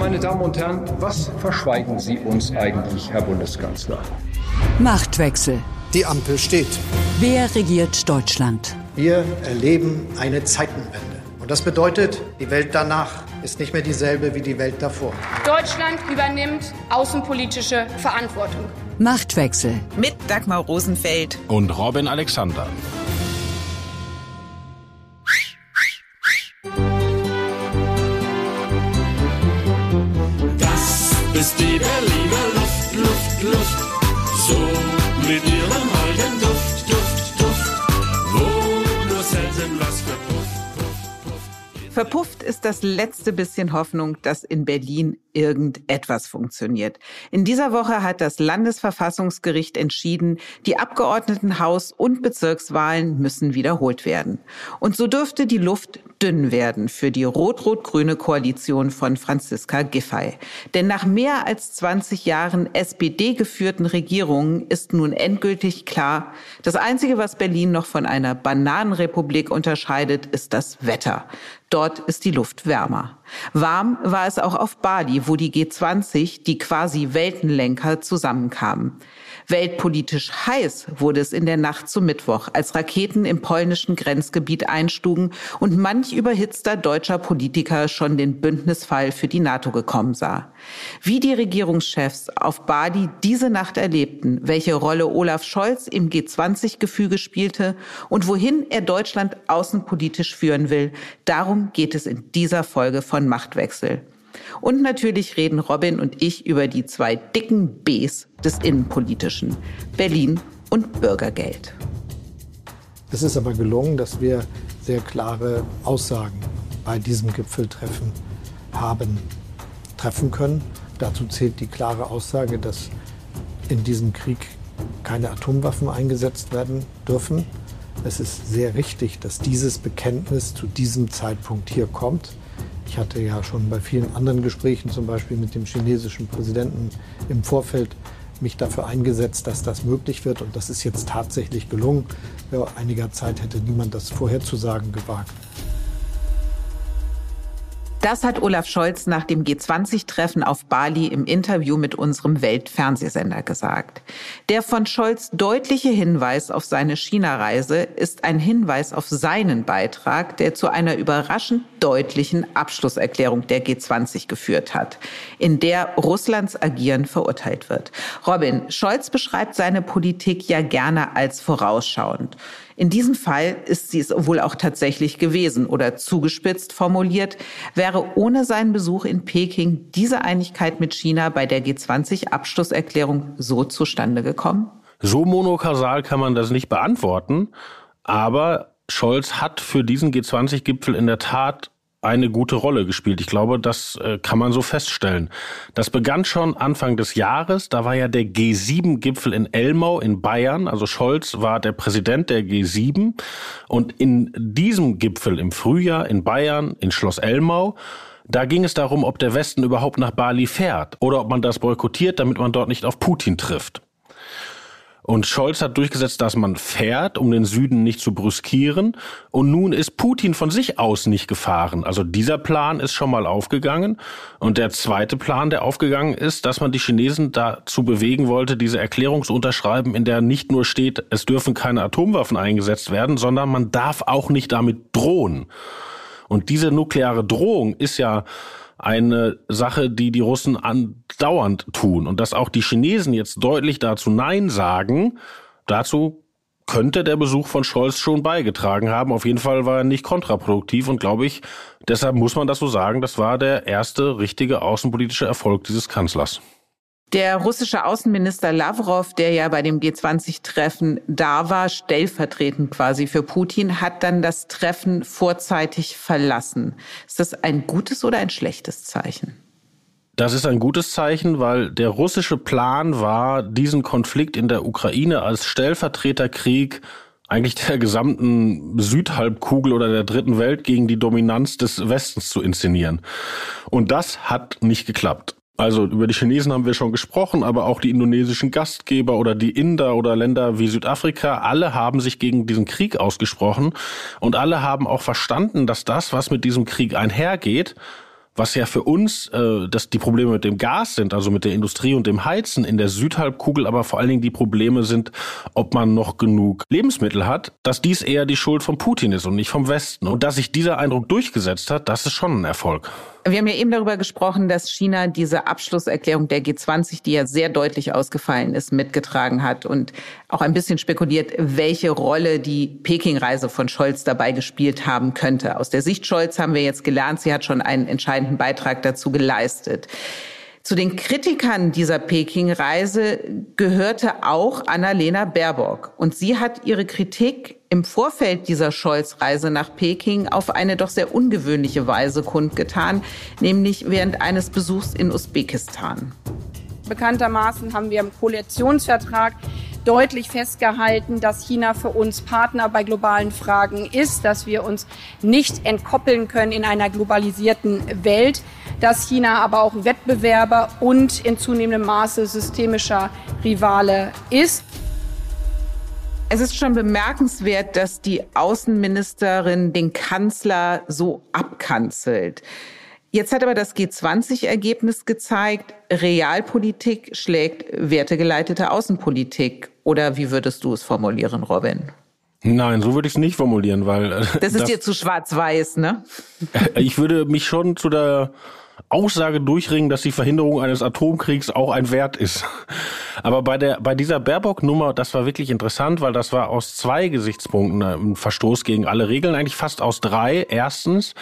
Meine Damen und Herren, was verschweigen Sie uns eigentlich, Herr Bundeskanzler? Machtwechsel. Die Ampel steht. Wer regiert Deutschland? Wir erleben eine Zeitenwende. Und das bedeutet, die Welt danach ist nicht mehr dieselbe wie die Welt davor. Deutschland übernimmt außenpolitische Verantwortung. Machtwechsel. Mit Dagmar Rosenfeld. Und Robin Alexander. Das letzte bisschen Hoffnung, dass in Berlin irgendetwas funktioniert. In dieser Woche hat das Landesverfassungsgericht entschieden, die Abgeordnetenhaus- und Bezirkswahlen müssen wiederholt werden. Und so dürfte die Luft dünn werden für die rot-rot-grüne Koalition von Franziska Giffey. Denn nach mehr als 20 Jahren SPD-geführten Regierungen ist nun endgültig klar, das Einzige, was Berlin noch von einer Bananenrepublik unterscheidet, ist das Wetter. Dort ist die Luft wärmer. Warm war es auch auf Bali, wo die G20, die quasi Weltenlenker, zusammenkamen. Weltpolitisch heiß wurde es in der Nacht zum Mittwoch, als Raketen im polnischen Grenzgebiet einschlugen und manch überhitzter deutscher Politiker schon den Bündnisfall für die NATO gekommen sah. Wie die Regierungschefs auf Bali diese Nacht erlebten, welche Rolle Olaf Scholz im G20-Gefüge spielte und wohin er Deutschland außenpolitisch führen will, darum geht es in dieser Folge von Machtwechsel. Und natürlich reden Robin und ich über die zwei dicken Bs des Innenpolitischen, Berlin und Bürgergeld. Es ist aber gelungen, dass wir sehr klare Aussagen bei diesem Gipfeltreffen haben treffen können. Dazu zählt die klare Aussage, dass in diesem Krieg keine Atomwaffen eingesetzt werden dürfen. Es ist sehr richtig, dass dieses Bekenntnis zu diesem Zeitpunkt hier kommt. Ich hatte ja schon bei vielen anderen Gesprächen, zum Beispiel mit dem chinesischen Präsidenten im Vorfeld, mich dafür eingesetzt, dass das möglich wird. Und das ist jetzt tatsächlich gelungen. Vor einiger Zeit hätte niemand das vorherzusagen gewagt. Das hat Olaf Scholz nach dem G20-Treffen auf Bali im Interview mit unserem Weltfernsehsender gesagt. Der von Scholz deutliche Hinweis auf seine China-Reise ist ein Hinweis auf seinen Beitrag, der zu einer überraschend deutlichen Abschlusserklärung der G20 geführt hat, in der Russlands Agieren verurteilt wird. Robin, Scholz beschreibt seine Politik ja gerne als vorausschauend. In diesem Fall ist sie es wohl auch tatsächlich gewesen oder zugespitzt formuliert, wäre ohne seinen Besuch in Peking diese Einigkeit mit China bei der G20-Abschlusserklärung so zustande gekommen? So monokausal kann man das nicht beantworten, aber Scholz hat für diesen G20-Gipfel in der Tat eine gute Rolle gespielt. Ich glaube, das äh, kann man so feststellen. Das begann schon Anfang des Jahres. Da war ja der G7-Gipfel in Elmau in Bayern. Also Scholz war der Präsident der G7. Und in diesem Gipfel im Frühjahr in Bayern, in Schloss Elmau, da ging es darum, ob der Westen überhaupt nach Bali fährt oder ob man das boykottiert, damit man dort nicht auf Putin trifft. Und Scholz hat durchgesetzt, dass man fährt, um den Süden nicht zu brüskieren. Und nun ist Putin von sich aus nicht gefahren. Also dieser Plan ist schon mal aufgegangen. Und der zweite Plan, der aufgegangen ist, dass man die Chinesen dazu bewegen wollte, diese Erklärung zu unterschreiben, in der nicht nur steht, es dürfen keine Atomwaffen eingesetzt werden, sondern man darf auch nicht damit drohen. Und diese nukleare Drohung ist ja eine Sache, die die Russen andauernd tun. Und dass auch die Chinesen jetzt deutlich dazu Nein sagen, dazu könnte der Besuch von Scholz schon beigetragen haben. Auf jeden Fall war er nicht kontraproduktiv und glaube ich, deshalb muss man das so sagen, das war der erste richtige außenpolitische Erfolg dieses Kanzlers. Der russische Außenminister Lavrov, der ja bei dem G20-Treffen da war, stellvertretend quasi für Putin, hat dann das Treffen vorzeitig verlassen. Ist das ein gutes oder ein schlechtes Zeichen? Das ist ein gutes Zeichen, weil der russische Plan war, diesen Konflikt in der Ukraine als Stellvertreterkrieg eigentlich der gesamten Südhalbkugel oder der dritten Welt gegen die Dominanz des Westens zu inszenieren. Und das hat nicht geklappt. Also über die Chinesen haben wir schon gesprochen, aber auch die indonesischen Gastgeber oder die Inder oder Länder wie Südafrika, alle haben sich gegen diesen Krieg ausgesprochen und alle haben auch verstanden, dass das, was mit diesem Krieg einhergeht, was ja für uns äh, dass die Probleme mit dem Gas sind, also mit der Industrie und dem Heizen in der Südhalbkugel, aber vor allen Dingen die Probleme sind, ob man noch genug Lebensmittel hat, dass dies eher die Schuld von Putin ist und nicht vom Westen. Und dass sich dieser Eindruck durchgesetzt hat, das ist schon ein Erfolg. Wir haben ja eben darüber gesprochen, dass China diese Abschlusserklärung der G20, die ja sehr deutlich ausgefallen ist, mitgetragen hat und auch ein bisschen spekuliert, welche Rolle die Peking-Reise von Scholz dabei gespielt haben könnte. Aus der Sicht Scholz haben wir jetzt gelernt, sie hat schon einen entscheidenden Beitrag dazu geleistet. Zu den Kritikern dieser Peking-Reise gehörte auch Annalena Baerbock. Und sie hat ihre Kritik im Vorfeld dieser Scholz-Reise nach Peking auf eine doch sehr ungewöhnliche Weise kundgetan, nämlich während eines Besuchs in Usbekistan. Bekanntermaßen haben wir im Koalitionsvertrag deutlich festgehalten, dass China für uns Partner bei globalen Fragen ist, dass wir uns nicht entkoppeln können in einer globalisierten Welt, dass China aber auch Wettbewerber und in zunehmendem Maße systemischer Rivale ist. Es ist schon bemerkenswert, dass die Außenministerin den Kanzler so abkanzelt. Jetzt hat aber das G20-Ergebnis gezeigt, Realpolitik schlägt wertegeleitete Außenpolitik. Oder wie würdest du es formulieren, Robin? Nein, so würde ich es nicht formulieren, weil. Das ist das, dir zu schwarz-weiß, ne? Ich würde mich schon zu der Aussage durchringen, dass die Verhinderung eines Atomkriegs auch ein Wert ist. Aber bei der, bei dieser Baerbock-Nummer, das war wirklich interessant, weil das war aus zwei Gesichtspunkten ein Verstoß gegen alle Regeln, eigentlich fast aus drei. Erstens,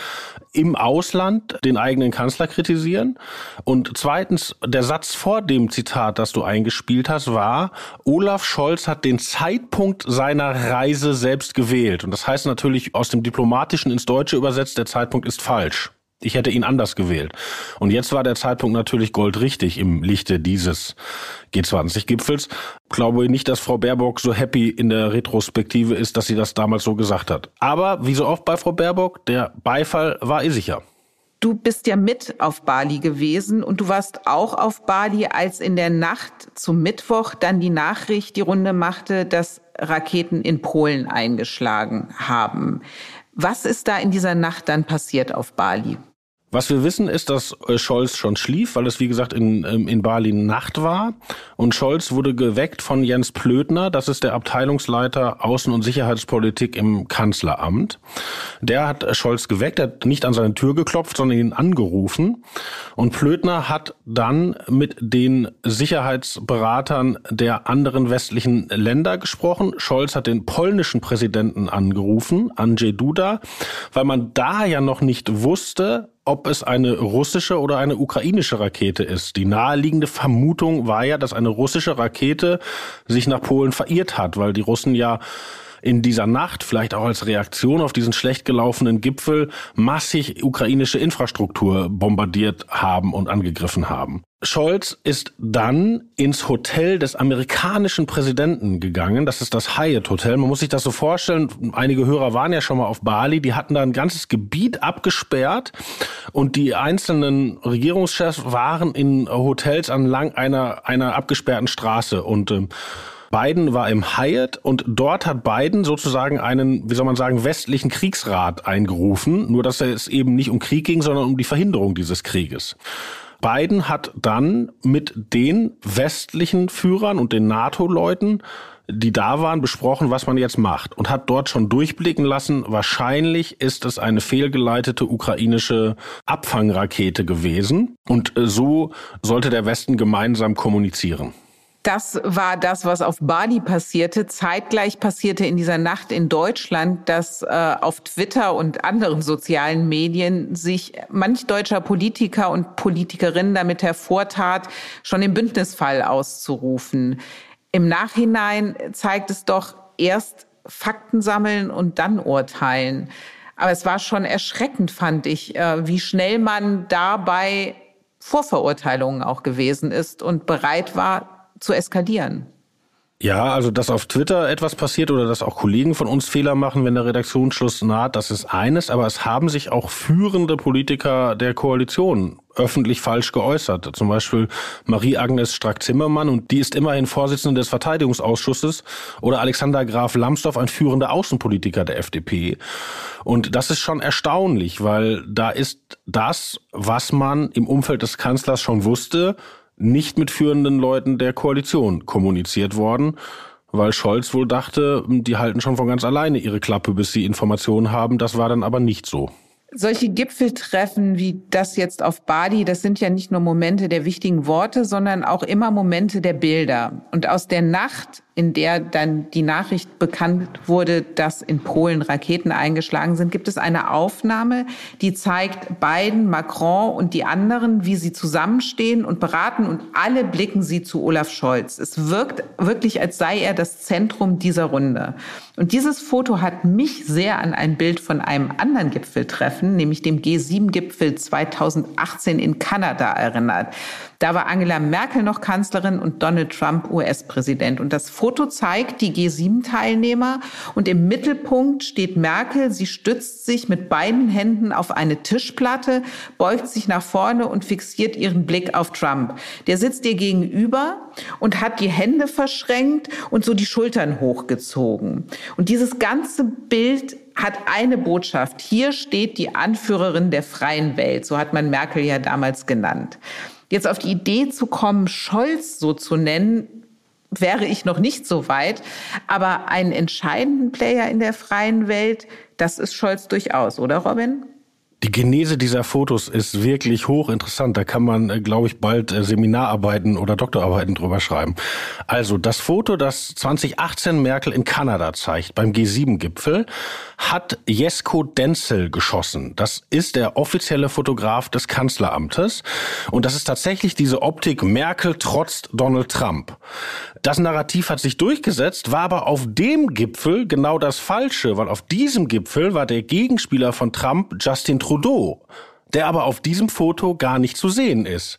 im Ausland den eigenen Kanzler kritisieren. Und zweitens, der Satz vor dem Zitat, das du eingespielt hast, war, Olaf Scholz hat den Zeitpunkt seiner Reise selbst gewählt. Und das heißt natürlich aus dem Diplomatischen ins Deutsche übersetzt, der Zeitpunkt ist falsch. Ich hätte ihn anders gewählt. Und jetzt war der Zeitpunkt natürlich goldrichtig im Lichte dieses G20-Gipfels. Glaube nicht, dass Frau Baerbock so happy in der Retrospektive ist, dass sie das damals so gesagt hat. Aber wie so oft bei Frau Baerbock, der Beifall war ihr sicher. Du bist ja mit auf Bali gewesen und du warst auch auf Bali, als in der Nacht zum Mittwoch dann die Nachricht die Runde machte, dass Raketen in Polen eingeschlagen haben. Was ist da in dieser Nacht dann passiert auf Bali? Was wir wissen, ist, dass äh, Scholz schon schlief, weil es, wie gesagt, in, ähm, in Bali Nacht war. Und Scholz wurde geweckt von Jens Plötner, das ist der Abteilungsleiter Außen- und Sicherheitspolitik im Kanzleramt. Der hat Scholz geweckt, er hat nicht an seine Tür geklopft, sondern ihn angerufen. Und Plötner hat dann mit den Sicherheitsberatern der anderen westlichen Länder gesprochen. Scholz hat den polnischen Präsidenten angerufen, Andrzej Duda, weil man da ja noch nicht wusste, ob es eine russische oder eine ukrainische Rakete ist. Die naheliegende Vermutung war ja, dass eine russische Rakete sich nach Polen verirrt hat, weil die Russen ja in dieser Nacht, vielleicht auch als Reaktion auf diesen schlecht gelaufenen Gipfel, massig ukrainische Infrastruktur bombardiert haben und angegriffen haben. Scholz ist dann ins Hotel des amerikanischen Präsidenten gegangen. Das ist das Hyatt Hotel. Man muss sich das so vorstellen. Einige Hörer waren ja schon mal auf Bali. Die hatten da ein ganzes Gebiet abgesperrt und die einzelnen Regierungschefs waren in Hotels anlang einer, einer abgesperrten Straße und ähm, Biden war im Hyatt und dort hat Biden sozusagen einen, wie soll man sagen, westlichen Kriegsrat eingerufen. Nur, dass es eben nicht um Krieg ging, sondern um die Verhinderung dieses Krieges. Biden hat dann mit den westlichen Führern und den NATO-Leuten die da waren, besprochen, was man jetzt macht und hat dort schon durchblicken lassen, wahrscheinlich ist es eine fehlgeleitete ukrainische Abfangrakete gewesen und äh, so sollte der Westen gemeinsam kommunizieren. Das war das, was auf Bali passierte. Zeitgleich passierte in dieser Nacht in Deutschland, dass äh, auf Twitter und anderen sozialen Medien sich manch deutscher Politiker und Politikerin damit hervortat, schon den Bündnisfall auszurufen. Im Nachhinein zeigt es doch erst Fakten sammeln und dann urteilen. Aber es war schon erschreckend, fand ich, äh, wie schnell man dabei Vorverurteilungen auch gewesen ist und bereit war, zu eskalieren. Ja, also dass auf Twitter etwas passiert oder dass auch Kollegen von uns Fehler machen, wenn der Redaktionsschluss naht, das ist eines, aber es haben sich auch führende Politiker der Koalition öffentlich falsch geäußert. Zum Beispiel Marie-Agnes Strack-Zimmermann und die ist immerhin Vorsitzende des Verteidigungsausschusses oder Alexander Graf Lambsdorff, ein führender Außenpolitiker der FDP. Und das ist schon erstaunlich, weil da ist das, was man im Umfeld des Kanzlers schon wusste, nicht mit führenden Leuten der Koalition kommuniziert worden, weil Scholz wohl dachte, die halten schon von ganz alleine ihre Klappe, bis sie Informationen haben. Das war dann aber nicht so. Solche Gipfeltreffen wie das jetzt auf Bali, das sind ja nicht nur Momente der wichtigen Worte, sondern auch immer Momente der Bilder. Und aus der Nacht in der dann die Nachricht bekannt wurde, dass in Polen Raketen eingeschlagen sind, gibt es eine Aufnahme, die zeigt Biden, Macron und die anderen, wie sie zusammenstehen und beraten und alle blicken sie zu Olaf Scholz. Es wirkt wirklich, als sei er das Zentrum dieser Runde. Und dieses Foto hat mich sehr an ein Bild von einem anderen Gipfeltreffen, nämlich dem G7-Gipfel 2018 in Kanada erinnert. Da war Angela Merkel noch Kanzlerin und Donald Trump US-Präsident. Und das Foto zeigt die G7-Teilnehmer und im Mittelpunkt steht Merkel. Sie stützt sich mit beiden Händen auf eine Tischplatte, beugt sich nach vorne und fixiert ihren Blick auf Trump. Der sitzt ihr gegenüber und hat die Hände verschränkt und so die Schultern hochgezogen. Und dieses ganze Bild hat eine Botschaft. Hier steht die Anführerin der freien Welt. So hat man Merkel ja damals genannt. Jetzt auf die Idee zu kommen, Scholz so zu nennen, wäre ich noch nicht so weit. Aber einen entscheidenden Player in der freien Welt, das ist Scholz durchaus, oder Robin? Die Genese dieser Fotos ist wirklich hochinteressant. Da kann man, äh, glaube ich, bald äh, Seminararbeiten oder Doktorarbeiten drüber schreiben. Also das Foto, das 2018 Merkel in Kanada zeigt, beim G7-Gipfel, hat Jesko Denzel geschossen. Das ist der offizielle Fotograf des Kanzleramtes. Und das ist tatsächlich diese Optik Merkel trotzt Donald Trump. Das Narrativ hat sich durchgesetzt, war aber auf dem Gipfel genau das Falsche, weil auf diesem Gipfel war der Gegenspieler von Trump Justin Trudeau, der aber auf diesem Foto gar nicht zu sehen ist.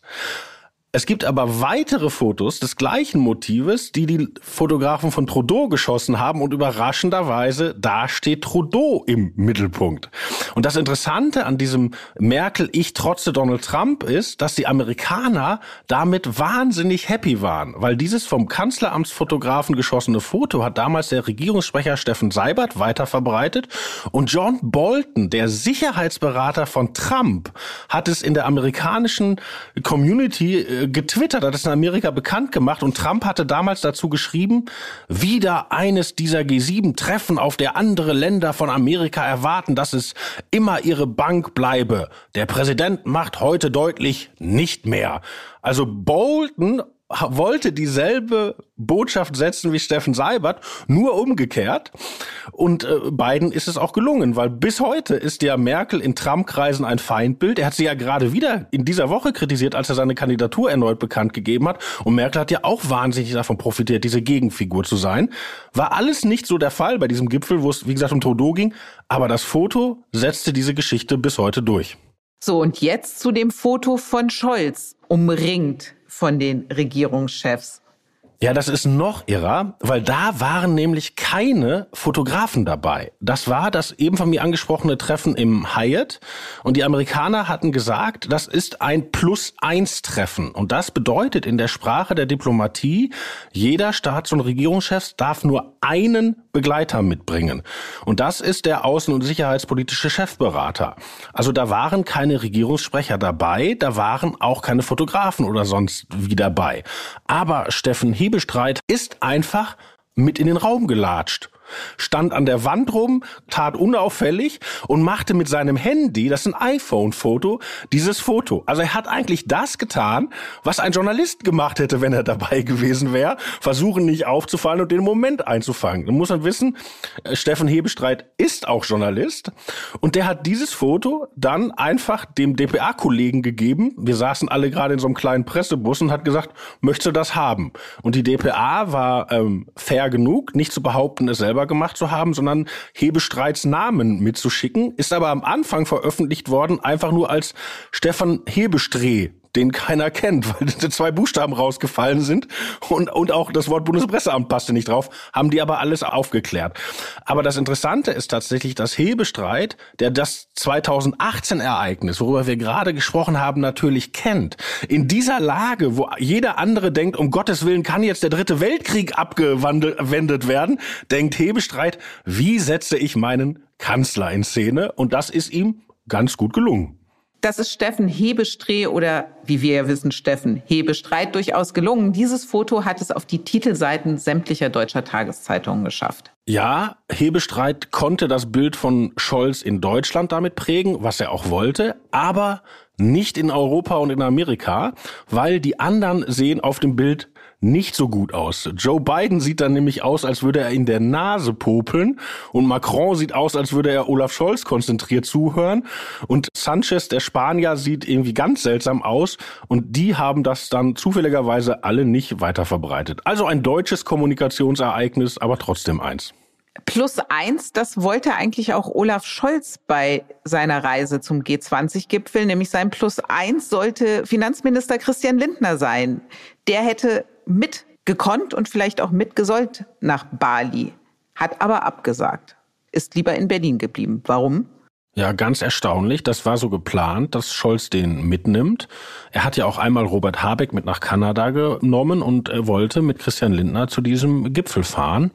Es gibt aber weitere Fotos des gleichen Motives, die die Fotografen von Trudeau geschossen haben und überraschenderweise, da steht Trudeau im Mittelpunkt. Und das Interessante an diesem Merkel, ich trotze Donald Trump ist, dass die Amerikaner damit wahnsinnig happy waren, weil dieses vom Kanzleramtsfotografen geschossene Foto hat damals der Regierungssprecher Steffen Seibert weiterverbreitet und John Bolton, der Sicherheitsberater von Trump, hat es in der amerikanischen Community äh, getwittert, hat es in Amerika bekannt gemacht und Trump hatte damals dazu geschrieben, wieder eines dieser G7-Treffen, auf der andere Länder von Amerika erwarten, dass es immer ihre Bank bleibe. Der Präsident macht heute deutlich nicht mehr. Also Bolton wollte dieselbe Botschaft setzen wie Steffen Seibert, nur umgekehrt. Und äh, Biden ist es auch gelungen, weil bis heute ist ja Merkel in Trump-Kreisen ein Feindbild. Er hat sie ja gerade wieder in dieser Woche kritisiert, als er seine Kandidatur erneut bekannt gegeben hat. Und Merkel hat ja auch wahnsinnig davon profitiert, diese Gegenfigur zu sein. War alles nicht so der Fall bei diesem Gipfel, wo es, wie gesagt, um Trudeau ging. Aber das Foto setzte diese Geschichte bis heute durch. So, und jetzt zu dem Foto von Scholz, umringt von den Regierungschefs. Ja, das ist noch irrer, weil da waren nämlich keine Fotografen dabei. Das war das eben von mir angesprochene Treffen im Hyatt und die Amerikaner hatten gesagt, das ist ein Plus-Eins-Treffen und das bedeutet in der Sprache der Diplomatie, jeder Staats- und Regierungschef darf nur einen Begleiter mitbringen und das ist der außen- und sicherheitspolitische Chefberater. Also da waren keine Regierungssprecher dabei, da waren auch keine Fotografen oder sonst wie dabei. Aber Steffen Hebestreit ist einfach mit in den Raum gelatscht stand an der Wand rum, tat unauffällig und machte mit seinem Handy, das ist ein iPhone-Foto, dieses Foto. Also er hat eigentlich das getan, was ein Journalist gemacht hätte, wenn er dabei gewesen wäre. Versuchen nicht aufzufallen und den Moment einzufangen. Da muss man wissen, äh, Steffen Hebestreit ist auch Journalist und der hat dieses Foto dann einfach dem DPA-Kollegen gegeben. Wir saßen alle gerade in so einem kleinen Pressebus und hat gesagt, möchtest du das haben? Und die DPA war ähm, fair genug, nicht zu behaupten, es selber selber gemacht zu haben, sondern Hebestreits Namen mitzuschicken, ist aber am Anfang veröffentlicht worden, einfach nur als Stefan Hebestreh den keiner kennt, weil zwei Buchstaben rausgefallen sind und, und auch das Wort Bundespresseamt passte nicht drauf, haben die aber alles aufgeklärt. Aber das Interessante ist tatsächlich, dass Hebestreit, der das 2018 Ereignis, worüber wir gerade gesprochen haben, natürlich kennt, in dieser Lage, wo jeder andere denkt, um Gottes Willen kann jetzt der dritte Weltkrieg abgewendet werden, denkt Hebestreit, wie setze ich meinen Kanzler in Szene? Und das ist ihm ganz gut gelungen. Das ist Steffen Hebestreh oder wie wir ja wissen, Steffen Hebestreit durchaus gelungen. Dieses Foto hat es auf die Titelseiten sämtlicher deutscher Tageszeitungen geschafft. Ja, Hebestreit konnte das Bild von Scholz in Deutschland damit prägen, was er auch wollte, aber nicht in Europa und in Amerika, weil die anderen sehen auf dem Bild nicht so gut aus. Joe Biden sieht dann nämlich aus, als würde er in der Nase popeln und Macron sieht aus, als würde er Olaf Scholz konzentriert zuhören und Sanchez, der Spanier, sieht irgendwie ganz seltsam aus und die haben das dann zufälligerweise alle nicht weiter verbreitet. Also ein deutsches Kommunikationsereignis, aber trotzdem eins. Plus eins, das wollte eigentlich auch Olaf Scholz bei seiner Reise zum G20-Gipfel, nämlich sein Plus eins sollte Finanzminister Christian Lindner sein. Der hätte mitgekonnt und vielleicht auch mitgesollt nach Bali, hat aber abgesagt, ist lieber in Berlin geblieben. Warum? Ja, ganz erstaunlich. Das war so geplant, dass Scholz den mitnimmt. Er hat ja auch einmal Robert Habeck mit nach Kanada genommen und er wollte mit Christian Lindner zu diesem Gipfel fahren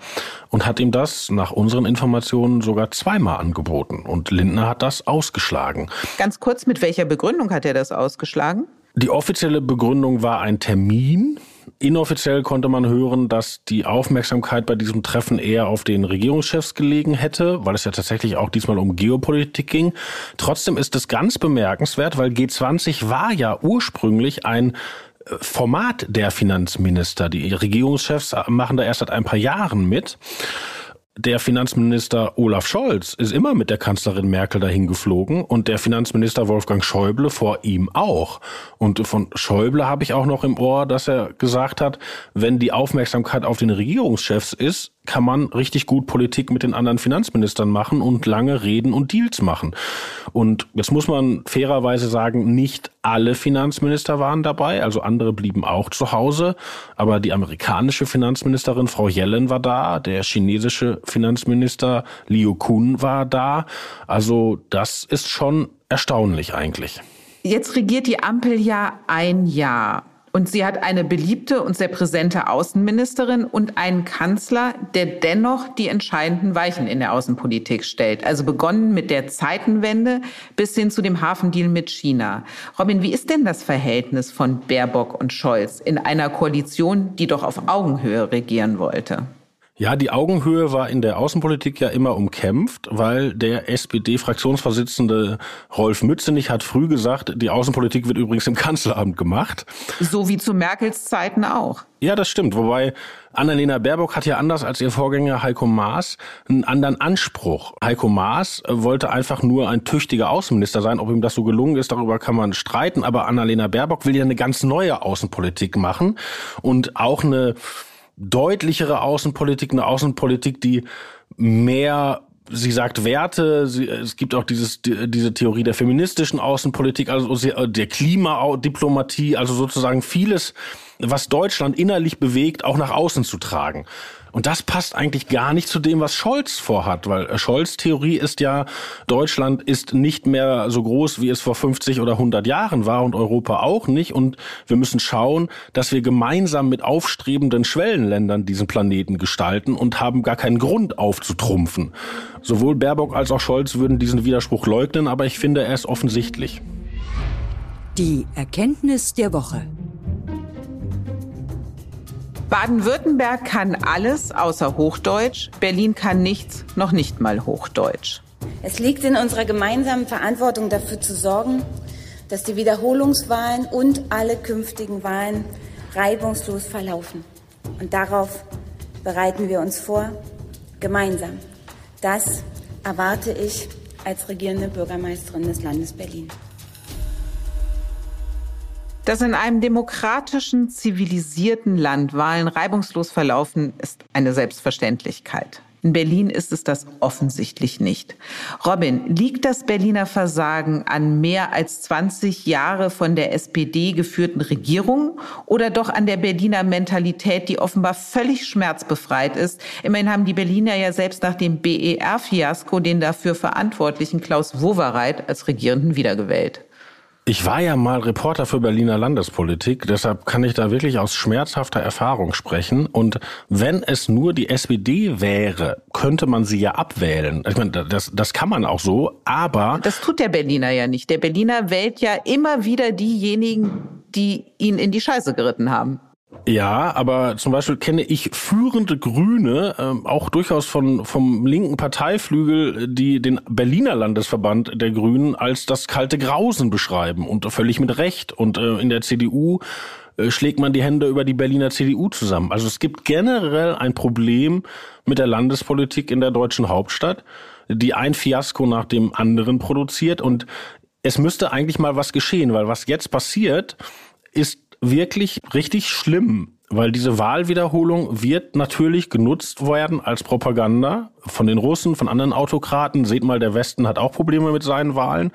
und hat ihm das nach unseren Informationen sogar zweimal angeboten. Und Lindner hat das ausgeschlagen. Ganz kurz, mit welcher Begründung hat er das ausgeschlagen? Die offizielle Begründung war ein Termin. Inoffiziell konnte man hören, dass die Aufmerksamkeit bei diesem Treffen eher auf den Regierungschefs gelegen hätte, weil es ja tatsächlich auch diesmal um Geopolitik ging. Trotzdem ist es ganz bemerkenswert, weil G20 war ja ursprünglich ein äh, Format der Finanzminister. Die Regierungschefs machen da erst seit ein paar Jahren mit der Finanzminister Olaf Scholz ist immer mit der Kanzlerin Merkel dahin geflogen und der Finanzminister Wolfgang Schäuble vor ihm auch. Und von Schäuble habe ich auch noch im Ohr, dass er gesagt hat, wenn die Aufmerksamkeit auf den Regierungschefs ist, kann man richtig gut Politik mit den anderen Finanzministern machen und lange reden und Deals machen. Und jetzt muss man fairerweise sagen, nicht alle Finanzminister waren dabei, also andere blieben auch zu Hause, aber die amerikanische Finanzministerin Frau Yellen war da, der chinesische Finanzminister Liu Kun war da. Also das ist schon erstaunlich eigentlich. Jetzt regiert die Ampel ja ein Jahr. Und sie hat eine beliebte und sehr präsente Außenministerin und einen Kanzler, der dennoch die entscheidenden Weichen in der Außenpolitik stellt. Also begonnen mit der Zeitenwende bis hin zu dem Hafendeal mit China. Robin, wie ist denn das Verhältnis von Baerbock und Scholz in einer Koalition, die doch auf Augenhöhe regieren wollte? Ja, die Augenhöhe war in der Außenpolitik ja immer umkämpft, weil der SPD-Fraktionsvorsitzende Rolf Mützenich hat früh gesagt, die Außenpolitik wird übrigens im Kanzleramt gemacht. So wie zu Merkels Zeiten auch. Ja, das stimmt. Wobei Annalena Baerbock hat ja anders als ihr Vorgänger Heiko Maas einen anderen Anspruch. Heiko Maas wollte einfach nur ein tüchtiger Außenminister sein. Ob ihm das so gelungen ist, darüber kann man streiten. Aber Annalena Baerbock will ja eine ganz neue Außenpolitik machen und auch eine deutlichere Außenpolitik, eine Außenpolitik, die mehr sie sagt Werte, sie, es gibt auch dieses, die, diese Theorie der feministischen Außenpolitik, also der Klimadiplomatie, also sozusagen vieles, was Deutschland innerlich bewegt, auch nach außen zu tragen. Und das passt eigentlich gar nicht zu dem, was Scholz vorhat, weil Scholz Theorie ist ja, Deutschland ist nicht mehr so groß, wie es vor 50 oder 100 Jahren war und Europa auch nicht. Und wir müssen schauen, dass wir gemeinsam mit aufstrebenden Schwellenländern diesen Planeten gestalten und haben gar keinen Grund aufzutrumpfen. Sowohl Baerbock als auch Scholz würden diesen Widerspruch leugnen, aber ich finde, er ist offensichtlich. Die Erkenntnis der Woche. Baden-Württemberg kann alles außer Hochdeutsch. Berlin kann nichts, noch nicht mal Hochdeutsch. Es liegt in unserer gemeinsamen Verantwortung dafür zu sorgen, dass die Wiederholungswahlen und alle künftigen Wahlen reibungslos verlaufen. Und darauf bereiten wir uns vor, gemeinsam. Das erwarte ich als regierende Bürgermeisterin des Landes Berlin. Dass in einem demokratischen, zivilisierten Land Wahlen reibungslos verlaufen, ist eine Selbstverständlichkeit. In Berlin ist es das offensichtlich nicht. Robin, liegt das Berliner Versagen an mehr als 20 Jahre von der SPD geführten Regierung oder doch an der Berliner Mentalität, die offenbar völlig schmerzbefreit ist? Immerhin haben die Berliner ja selbst nach dem BER-Fiasko den dafür verantwortlichen Klaus Wowereit als Regierenden wiedergewählt. Ich war ja mal Reporter für Berliner Landespolitik, deshalb kann ich da wirklich aus schmerzhafter Erfahrung sprechen. Und wenn es nur die SPD wäre, könnte man sie ja abwählen. Ich meine, das, das kann man auch so, aber. Das tut der Berliner ja nicht. Der Berliner wählt ja immer wieder diejenigen, die ihn in die Scheiße geritten haben. Ja, aber zum Beispiel kenne ich führende Grüne, äh, auch durchaus von vom linken Parteiflügel, die den Berliner Landesverband der Grünen als das kalte Grausen beschreiben und völlig mit Recht. Und äh, in der CDU äh, schlägt man die Hände über die Berliner CDU zusammen. Also es gibt generell ein Problem mit der Landespolitik in der deutschen Hauptstadt, die ein Fiasko nach dem anderen produziert. Und es müsste eigentlich mal was geschehen, weil was jetzt passiert, ist wirklich richtig schlimm, weil diese Wahlwiederholung wird natürlich genutzt werden als Propaganda von den Russen, von anderen Autokraten. Seht mal, der Westen hat auch Probleme mit seinen Wahlen.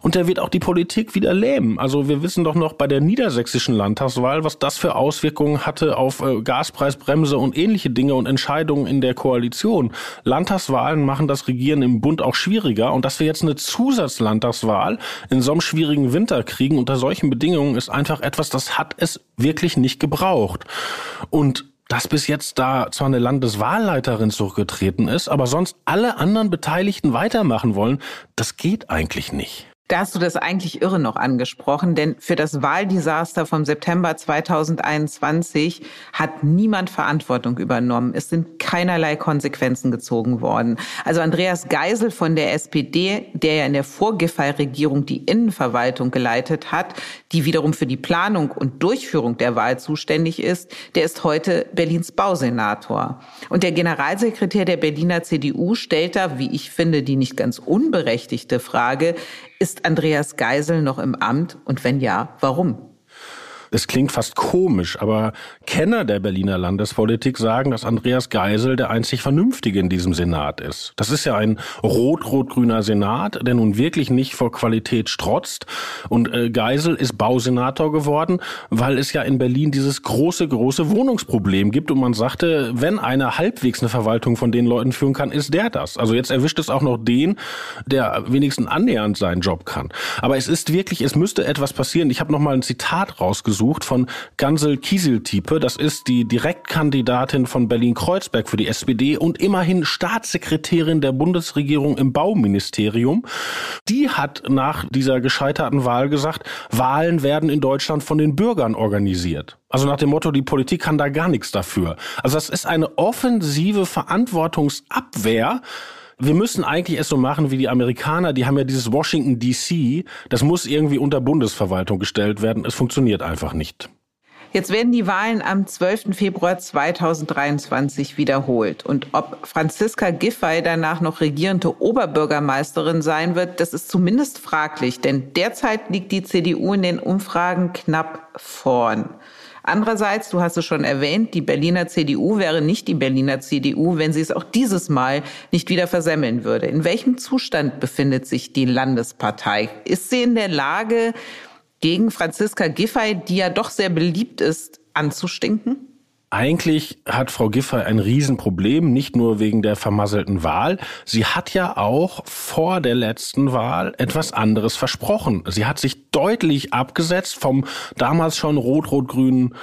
Und der wird auch die Politik wieder lähmen. Also wir wissen doch noch bei der niedersächsischen Landtagswahl, was das für Auswirkungen hatte auf äh, Gaspreisbremse und ähnliche Dinge und Entscheidungen in der Koalition. Landtagswahlen machen das Regieren im Bund auch schwieriger. Und dass wir jetzt eine Zusatzlandtagswahl in so einem schwierigen Winter kriegen unter solchen Bedingungen ist einfach etwas, das hat es wirklich nicht gebraucht. Und dass bis jetzt da zwar eine Landeswahlleiterin zurückgetreten ist, aber sonst alle anderen Beteiligten weitermachen wollen, das geht eigentlich nicht. Da hast du das eigentlich irre noch angesprochen, denn für das Wahldesaster vom September 2021 hat niemand Verantwortung übernommen. Es sind keinerlei Konsequenzen gezogen worden. Also Andreas Geisel von der SPD, der ja in der Vorgiffey-Regierung die Innenverwaltung geleitet hat, die wiederum für die Planung und Durchführung der Wahl zuständig ist, der ist heute Berlins Bausenator. Und der Generalsekretär der Berliner CDU stellt da, wie ich finde, die nicht ganz unberechtigte Frage, ist Andreas Geisel noch im Amt und wenn ja, warum? Es klingt fast komisch, aber Kenner der Berliner Landespolitik sagen, dass Andreas Geisel der einzig Vernünftige in diesem Senat ist. Das ist ja ein rot-rot-grüner Senat, der nun wirklich nicht vor Qualität strotzt. Und äh, Geisel ist Bausenator geworden, weil es ja in Berlin dieses große, große Wohnungsproblem gibt. Und man sagte, wenn einer halbwegs eine Verwaltung von den Leuten führen kann, ist der das. Also jetzt erwischt es auch noch den, der wenigstens annähernd seinen Job kann. Aber es ist wirklich, es müsste etwas passieren. Ich habe noch mal ein Zitat rausgesucht gesucht von Gansel Kieseltiepe. Das ist die Direktkandidatin von Berlin-Kreuzberg für die SPD und immerhin Staatssekretärin der Bundesregierung im Bauministerium. Die hat nach dieser gescheiterten Wahl gesagt, Wahlen werden in Deutschland von den Bürgern organisiert. Also nach dem Motto, die Politik kann da gar nichts dafür. Also das ist eine offensive Verantwortungsabwehr wir müssen eigentlich es so machen wie die Amerikaner, die haben ja dieses Washington DC, das muss irgendwie unter Bundesverwaltung gestellt werden. Es funktioniert einfach nicht. Jetzt werden die Wahlen am 12. Februar 2023 wiederholt. Und ob Franziska Giffey danach noch regierende Oberbürgermeisterin sein wird, das ist zumindest fraglich. Denn derzeit liegt die CDU in den Umfragen knapp vorn. Andererseits, du hast es schon erwähnt, die Berliner CDU wäre nicht die Berliner CDU, wenn sie es auch dieses Mal nicht wieder versemmeln würde. In welchem Zustand befindet sich die Landespartei? Ist sie in der Lage, gegen Franziska Giffey, die ja doch sehr beliebt ist, anzustinken? Eigentlich hat Frau Giffey ein Riesenproblem, nicht nur wegen der vermasselten Wahl. Sie hat ja auch vor der letzten Wahl etwas anderes versprochen. Sie hat sich deutlich abgesetzt vom damals schon rot-rot-grünen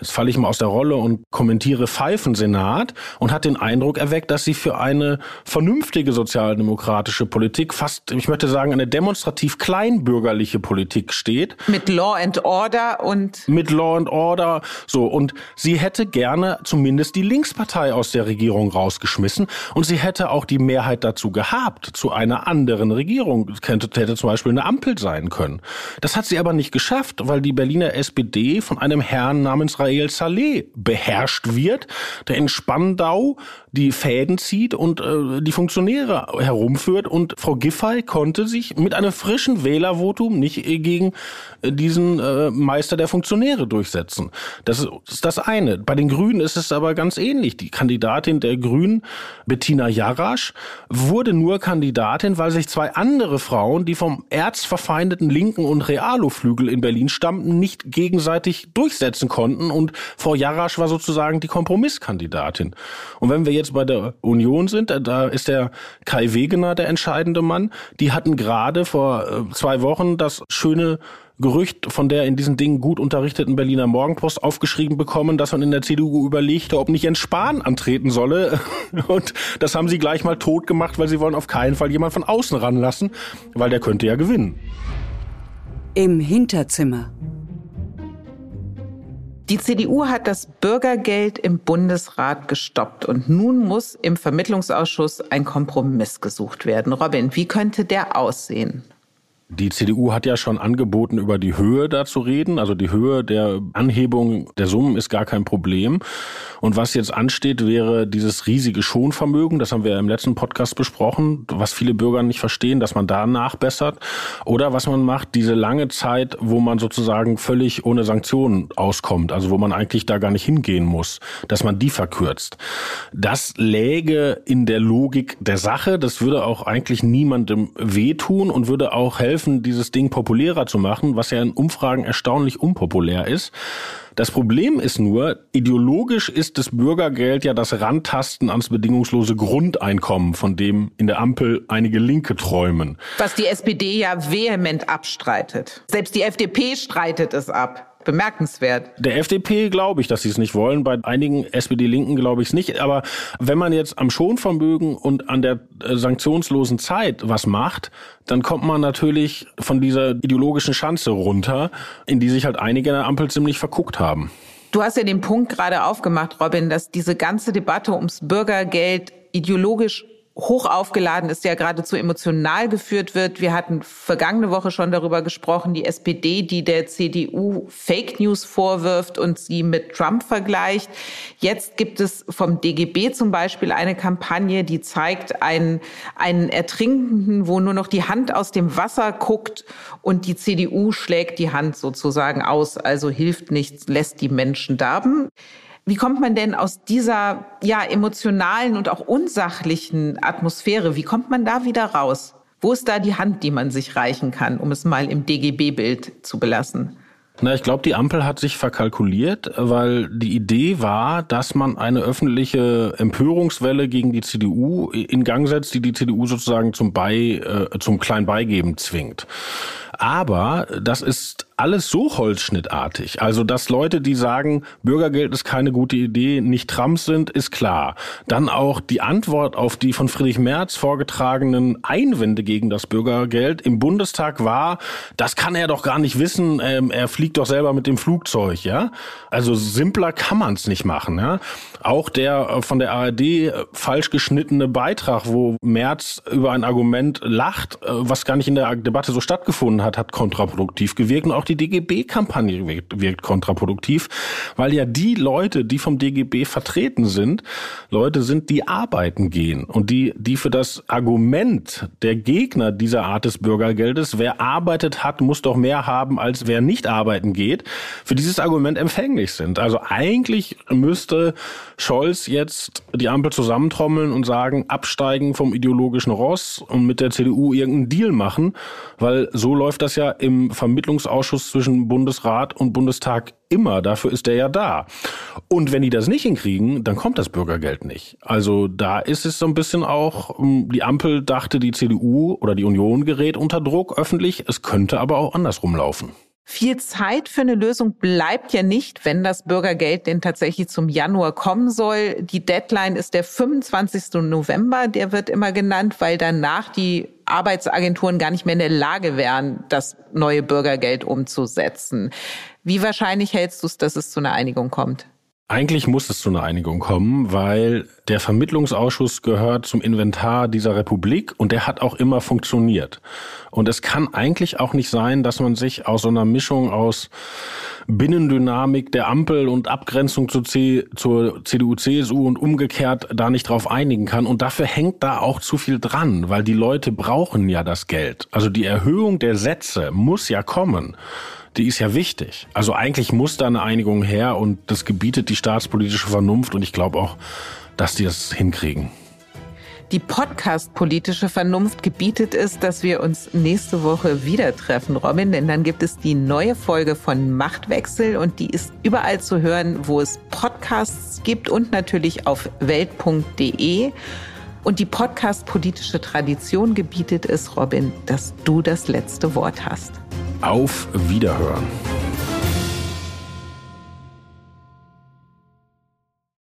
Jetzt falle ich mal aus der Rolle und kommentiere Pfeifensenat und hat den Eindruck erweckt, dass sie für eine vernünftige sozialdemokratische Politik, fast, ich möchte sagen, eine demonstrativ kleinbürgerliche Politik steht. Mit Law and Order und mit Law and Order. So und sie hätte gerne zumindest die Linkspartei aus der Regierung rausgeschmissen und sie hätte auch die Mehrheit dazu gehabt zu einer anderen Regierung. Könnte hätte zum Beispiel eine Ampel sein können. Das hat sie aber nicht geschafft, weil die Berliner SPD von einem Herrn namens Israel Saleh beherrscht wird, der in Spandau die Fäden zieht und äh, die Funktionäre herumführt. Und Frau Giffey konnte sich mit einem frischen Wählervotum nicht gegen äh, diesen äh, Meister der Funktionäre durchsetzen. Das ist das eine. Bei den Grünen ist es aber ganz ähnlich. Die Kandidatin der Grünen, Bettina Jarasch, wurde nur Kandidatin, weil sich zwei andere Frauen, die vom erzverfeindeten linken und Realo-Flügel in Berlin stammten, nicht gegenseitig durchsetzen konnten. Und Frau Jarasch war sozusagen die Kompromisskandidatin. Und wenn wir jetzt bei der Union sind, da ist der Kai Wegener der entscheidende Mann. Die hatten gerade vor äh, zwei Wochen das schöne Gerücht von der in diesen Dingen gut unterrichteten Berliner Morgenpost aufgeschrieben bekommen, dass man in der CDU überlegte, ob nicht Jens Spahn antreten solle. Und das haben sie gleich mal tot gemacht, weil sie wollen auf keinen Fall jemand von außen ranlassen, weil der könnte ja gewinnen. Im Hinterzimmer. Die CDU hat das Bürgergeld im Bundesrat gestoppt und nun muss im Vermittlungsausschuss ein Kompromiss gesucht werden. Robin, wie könnte der aussehen? Die CDU hat ja schon angeboten, über die Höhe da zu reden. Also die Höhe der Anhebung der Summen ist gar kein Problem. Und was jetzt ansteht, wäre dieses riesige Schonvermögen. Das haben wir im letzten Podcast besprochen, was viele Bürger nicht verstehen, dass man da nachbessert. Oder was man macht, diese lange Zeit, wo man sozusagen völlig ohne Sanktionen auskommt. Also wo man eigentlich da gar nicht hingehen muss, dass man die verkürzt. Das läge in der Logik der Sache. Das würde auch eigentlich niemandem wehtun und würde auch helfen, helfen, dieses Ding populärer zu machen, was ja in Umfragen erstaunlich unpopulär ist. Das Problem ist nur, ideologisch ist das Bürgergeld ja das Rantasten ans bedingungslose Grundeinkommen, von dem in der Ampel einige Linke träumen. Was die SPD ja vehement abstreitet. Selbst die FDP streitet es ab bemerkenswert. Der FDP glaube ich, dass sie es nicht wollen. Bei einigen SPD-Linken glaube ich es nicht. Aber wenn man jetzt am Schonvermögen und an der äh, sanktionslosen Zeit was macht, dann kommt man natürlich von dieser ideologischen Schanze runter, in die sich halt einige in der Ampel ziemlich verguckt haben. Du hast ja den Punkt gerade aufgemacht, Robin, dass diese ganze Debatte ums Bürgergeld ideologisch hoch aufgeladen ist, ja geradezu emotional geführt wird. Wir hatten vergangene Woche schon darüber gesprochen, die SPD, die der CDU Fake News vorwirft und sie mit Trump vergleicht. Jetzt gibt es vom DGB zum Beispiel eine Kampagne, die zeigt einen, einen Ertrinkenden, wo nur noch die Hand aus dem Wasser guckt und die CDU schlägt die Hand sozusagen aus, also hilft nichts, lässt die Menschen darben. Wie kommt man denn aus dieser ja emotionalen und auch unsachlichen Atmosphäre, wie kommt man da wieder raus? Wo ist da die Hand, die man sich reichen kann, um es mal im DGB-Bild zu belassen? Na, ich glaube, die Ampel hat sich verkalkuliert, weil die Idee war, dass man eine öffentliche Empörungswelle gegen die CDU in Gang setzt, die die CDU sozusagen zum Bei, äh, zum Kleinbeigeben zwingt. Aber das ist alles so holzschnittartig. Also, dass Leute, die sagen, Bürgergeld ist keine gute Idee, nicht Trumps sind, ist klar. Dann auch die Antwort auf die von Friedrich Merz vorgetragenen Einwände gegen das Bürgergeld im Bundestag war, das kann er doch gar nicht wissen, ähm, er fliegt doch selber mit dem Flugzeug, ja. Also simpler kann man es nicht machen, ja. Auch der äh, von der ARD äh, falsch geschnittene Beitrag, wo Merz über ein Argument lacht, äh, was gar nicht in der Debatte so stattgefunden hat, hat kontraproduktiv gewirkt. Und auch die die DGB-Kampagne wirkt, wirkt kontraproduktiv, weil ja die Leute, die vom DGB vertreten sind, Leute sind, die arbeiten gehen und die, die für das Argument der Gegner dieser Art des Bürgergeldes, wer arbeitet hat, muss doch mehr haben, als wer nicht arbeiten geht, für dieses Argument empfänglich sind. Also eigentlich müsste Scholz jetzt die Ampel zusammentrommeln und sagen, absteigen vom ideologischen Ross und mit der CDU irgendeinen Deal machen, weil so läuft das ja im Vermittlungsausschuss Ausschuss zwischen Bundesrat und Bundestag immer. Dafür ist er ja da. Und wenn die das nicht hinkriegen, dann kommt das Bürgergeld nicht. Also da ist es so ein bisschen auch, ähm, die Ampel dachte, die CDU oder die Union gerät unter Druck öffentlich. Es könnte aber auch andersrum laufen. Viel Zeit für eine Lösung bleibt ja nicht, wenn das Bürgergeld denn tatsächlich zum Januar kommen soll. Die Deadline ist der 25. November. Der wird immer genannt, weil danach die Arbeitsagenturen gar nicht mehr in der Lage wären, das neue Bürgergeld umzusetzen. Wie wahrscheinlich hältst du es, dass es zu einer Einigung kommt? Eigentlich muss es zu einer Einigung kommen, weil der Vermittlungsausschuss gehört zum Inventar dieser Republik und der hat auch immer funktioniert. Und es kann eigentlich auch nicht sein, dass man sich aus so einer Mischung aus Binnendynamik der Ampel und Abgrenzung zur, C, zur CDU, CSU und umgekehrt da nicht drauf einigen kann. Und dafür hängt da auch zu viel dran, weil die Leute brauchen ja das Geld. Also die Erhöhung der Sätze muss ja kommen die ist ja wichtig. Also eigentlich muss da eine Einigung her und das gebietet die staatspolitische Vernunft und ich glaube auch, dass die das hinkriegen. Die Podcast-politische Vernunft gebietet es, dass wir uns nächste Woche wieder treffen, Robin, denn dann gibt es die neue Folge von Machtwechsel und die ist überall zu hören, wo es Podcasts gibt und natürlich auf welt.de. Und die Podcast-politische Tradition gebietet es, Robin, dass du das letzte Wort hast. Auf Wiederhören.